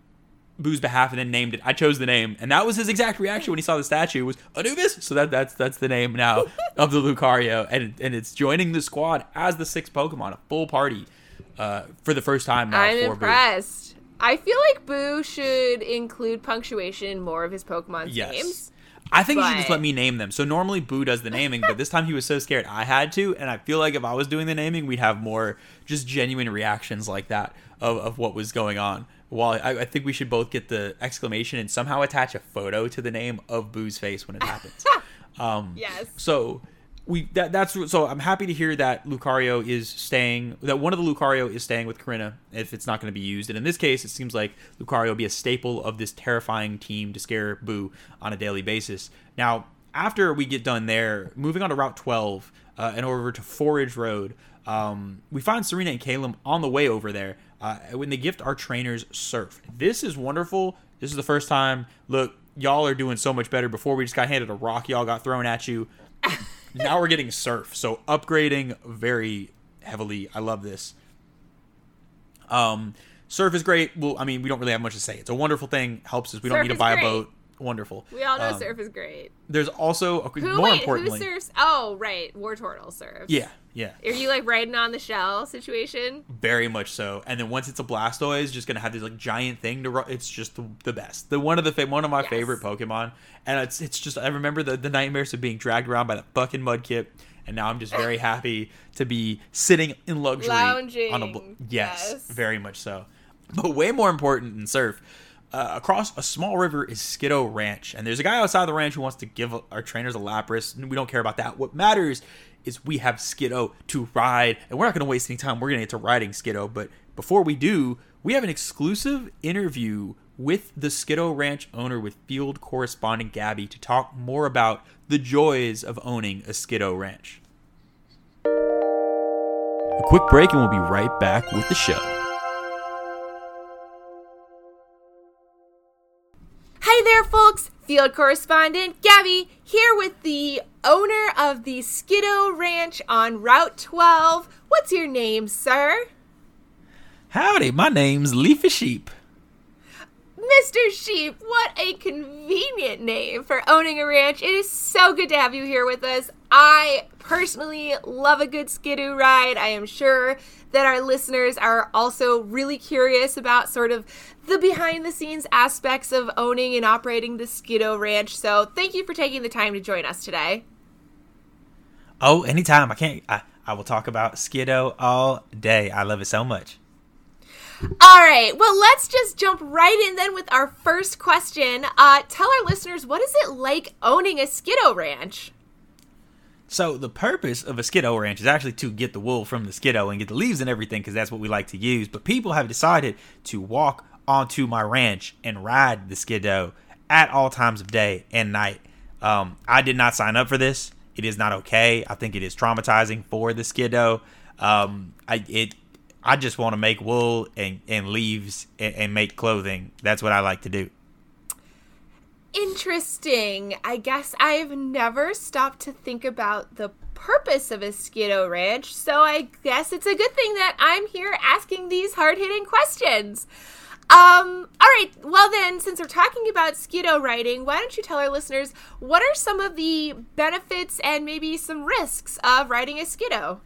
Boo's behalf and then named it. I chose the name, and that was his exact reaction when he saw the statue was Anubis. So that that's that's the name now of the Lucario, and and it's joining the squad as the sixth Pokemon, a full party uh, for the first time now I'm for Boo. impressed. I feel like Boo should include punctuation in more of his Pokemon's Yes. names. I think he should just let me name them. So normally Boo does the naming, but this time he was so scared I had to, and I feel like if I was doing the naming, we'd have more just genuine reactions like that of, of what was going on. While I, I think we should both get the exclamation and somehow attach a photo to the name of Boo's face when it happens. um, Yes. so we that that's so I'm happy to hear that Lucario is staying that one of the Lucario is staying with Korrina if it's not going to be used. And in this case, it seems like Lucario will be a staple of this terrifying team to scare Boo on a daily basis. Now, after we get done there, moving on to Route 12 uh, and over to Fourrage Road, um, we find Serena and Caleb on the way over there uh, when they gift our trainers Surf. This is wonderful. This is the first time. Look, y'all are doing so much better. Before we just got handed a rock, y'all got thrown at you now we're getting surf so upgrading very heavily. I love this. Um surf is great. Well i mean we don't really have much to say. It's a wonderful thing. Helps us. We don't need to buy great. a boat wonderful We all know Um, surf is great. there's also Who more wait, importantly who surfs? Oh, right, War Turtle surfs. yeah yeah Are you like riding on the shell situation? very much so and then once it's a blastoise just gonna have this like giant thing to run it's just the, the best the one of the fa- one of my Yes. favorite pokemon and it's it's just i remember the, the nightmares of being dragged around by the fucking mudkip and now i'm just very happy to be sitting in luxury on a bl- Lounging, yes, yes. very much so but way more important than surf uh, across a small river is Skiddo Ranch, and there's a guy outside the ranch who wants to give our trainers a Lapras, and we don't care about that. What matters is we have Skiddo to ride, and we're not going to waste any time. We're going to get to riding Skiddo, but before we do, we have an exclusive interview with the Skiddo Ranch owner with field correspondent Gabby to talk more about the joys of owning a Skiddo Ranch. A quick break, and we'll be right back with the show. Hi there, folks. Field correspondent Gabby here with the owner of the Skiddo Ranch on Route 12. What's your name, sir? Howdy, my name's Leafy Sheep. Mr. Sheep, what a convenient name for owning a ranch. It is so good to have you here with us. I personally love a good skiddo ride. I am sure that our listeners are also really curious about sort of the behind the scenes aspects of owning and operating the Skiddo Ranch. So, thank you for taking the time to join us today. Oh, anytime. I can't. I, I will talk about Skiddo all day. I love it so much. All right, well, let's just jump right in then with our first question. Uh, tell our listeners what is it like owning a Skiddo Ranch? So the purpose of a Skiddo ranch is actually to get the wool from the Skiddo and get the leaves and everything because that's what we like to use. But people have decided to walk onto my ranch and ride the Skiddo at all times of day and night. Um, I did not sign up for this. It is not okay. I think it is traumatizing for the Skiddo. Um, I it. I just want to make wool and, and leaves and, and make clothing. That's what I like to do. Interesting. I guess I've never stopped to think about the purpose of a Skiddo Ranch, so I guess it's a good thing that I'm here asking these hard hitting questions. Um, all right, well then, since we're talking about Skiddo riding, why don't you tell our listeners what are some of the benefits and maybe some risks of riding a Skiddo?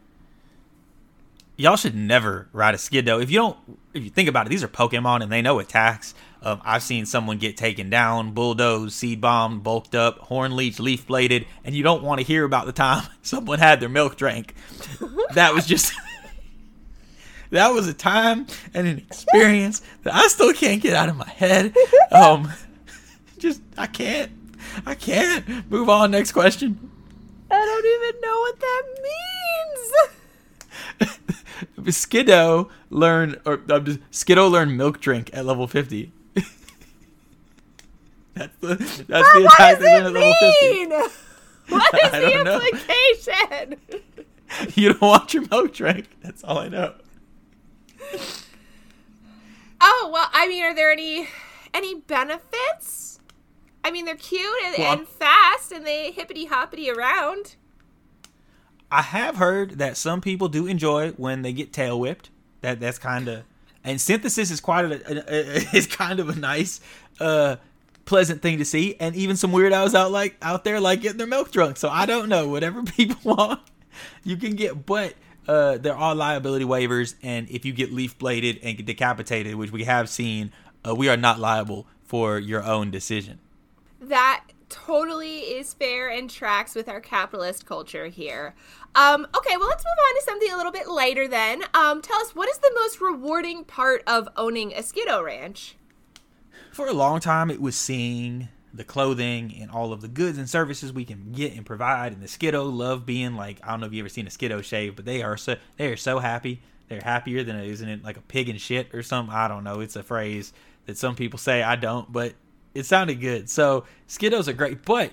Y'all should never ride a Skiddo. If you don't, if you think about it, these are Pokemon and they know attacks. Um, I've seen someone get taken down, bulldozed, seed bombed, bulked up, horn leech, leaf bladed, and you don't want to hear about the time someone had their milk drank. that was just. that was a time and an experience that I still can't get out of my head. Um, just I can't, I can't. Move on. Next question. I don't even know what that means. Skiddo learn or uh, Skiddo learn milk drink at level fifty. that's the that's but the attack they learn at level fifty. What is the implication? you don't want your milk drink. That's all I know. Oh well, I mean, are there any any benefits? I mean, they're cute and, well, and fast, and they hippity hoppity around. I have heard that some people do enjoy when they get tail whipped. That that's kind of and synthesis is quite a, is kind of a nice, uh, pleasant thing to see. And even some weirdos out like out there like getting their milk drunk. So I don't know. Whatever people want, you can get. But uh, there are liability waivers, and if you get leaf bladed and get decapitated, which we have seen, uh, we are not liable for your own decision. That totally is fair and tracks with our capitalist culture here. Um, okay, well, let's move on to something a little bit lighter then. Um, tell us, what is the most rewarding part of owning a Skiddo ranch? For a long time, it was seeing the clothing and all of the goods and services we can get and provide. And the Skiddo love being like I don't know if you ever seen a Skiddo shave, but they are so they are so happy. They're happier than isn't it like a pig in shit or something. I don't know. It's a phrase that some people say. I don't, but it sounded good. So Skiddos are great, but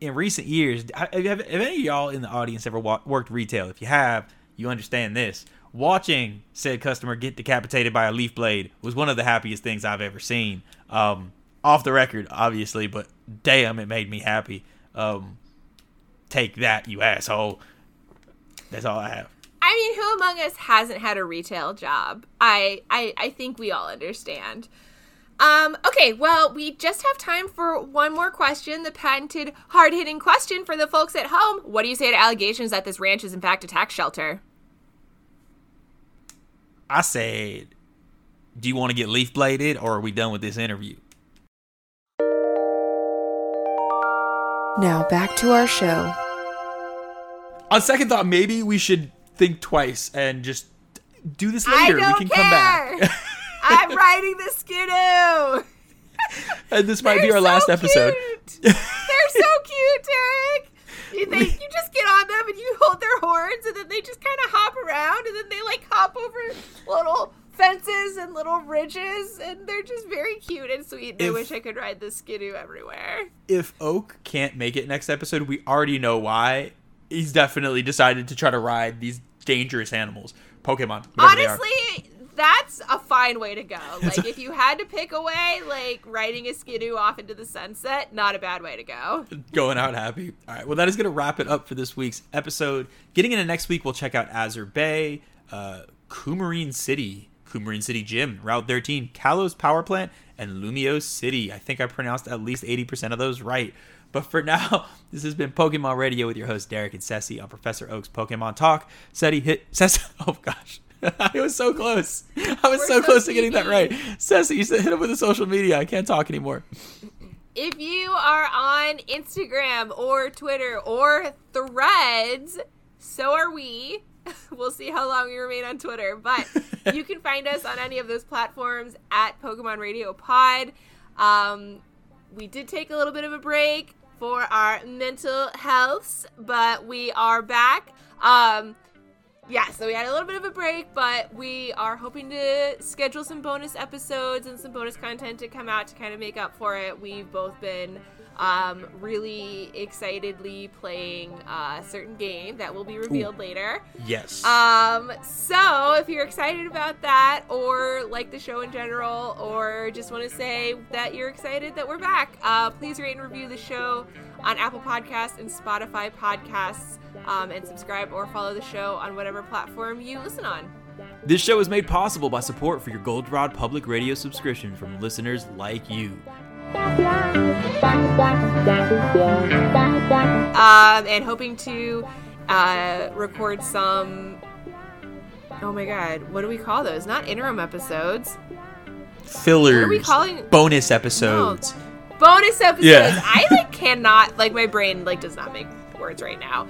in recent years, have, have, have any of y'all in the audience ever wa- worked retail? If you have, you understand this. Watching said customer get decapitated by a leaf blade was one of the happiest things I've ever seen. Um, off the record, obviously, but damn, it made me happy. Um, take that, you asshole. That's all I have. I mean, who among us hasn't had a retail job? I I, I think we all understand. Um, okay, well, we just have time for one more question. The patented hard hitting question for the folks at home. What do you say to allegations that this ranch is, in fact, a tax shelter? I said, do you want to get leaf bladed or are we done with this interview? Now back to our show. On second thought, maybe we should think twice and just do this later. we can care. come back. I'm riding the skiddo. and this might They're be our so last episode. They're so cute, Derik. You, they, you just get on them and you hold their horns, and then they just kind of hop around, and then they like hop over little fences and little ridges, and they're just very cute and sweet. And if, I wish I could ride the skiddo everywhere. If Oak can't make it next episode, we already know why. He's definitely decided to try to ride these dangerous animals, Pokemon. Honestly, that's a fine way to go. Like if you had to pick a way, like riding a skiddo off into the sunset, not a bad way to go. Going out happy. All right. Well, that is going to wrap it up for this week's episode. Getting into next week, we'll check out Azure Bay, uh, Coumarine City, Coumarine City Gym, Route 13, Kalos Power Plant, and Lumiose City. I think I pronounced at least 80% of those right. But for now, this has been Pokemon Radio with your host Derik and Ceci on Professor Oak's Pokemon Talk. Ceci hit Ceci. Oh gosh. I was so close. I was so, so, close to getting that right. Ceci, you said hit him with the social media. I can't talk anymore. If you are on Instagram or Twitter or Threads, so are we. We'll see how long we remain on Twitter, but you can find us on any of those platforms at Pokemon Radio Pod. Um, we did take a little bit of a break for our mental healths, but we are back. Um, yeah, so we had a little bit of a break, but we are hoping to schedule some bonus episodes and some bonus content to come out to kind of make up for it. We've both been um, really excitedly playing a certain game that will be revealed Ooh. later. Yes. Um, so if you're excited about that, or like the show in general, or just want to say that you're excited that we're back, uh, please rate and review the show on Apple Podcasts and Spotify Podcasts, um, and subscribe or follow the show on whatever platform you listen on. This show is made possible by support for your Goldenrod Public Radio subscription from listeners like you. um, and hoping to uh, record some. Oh my god, what do we call those? Not interim episodes. Fillers. What are we calling bonus episodes? bonus episode. Yeah. I like cannot like my brain like does not make words right now.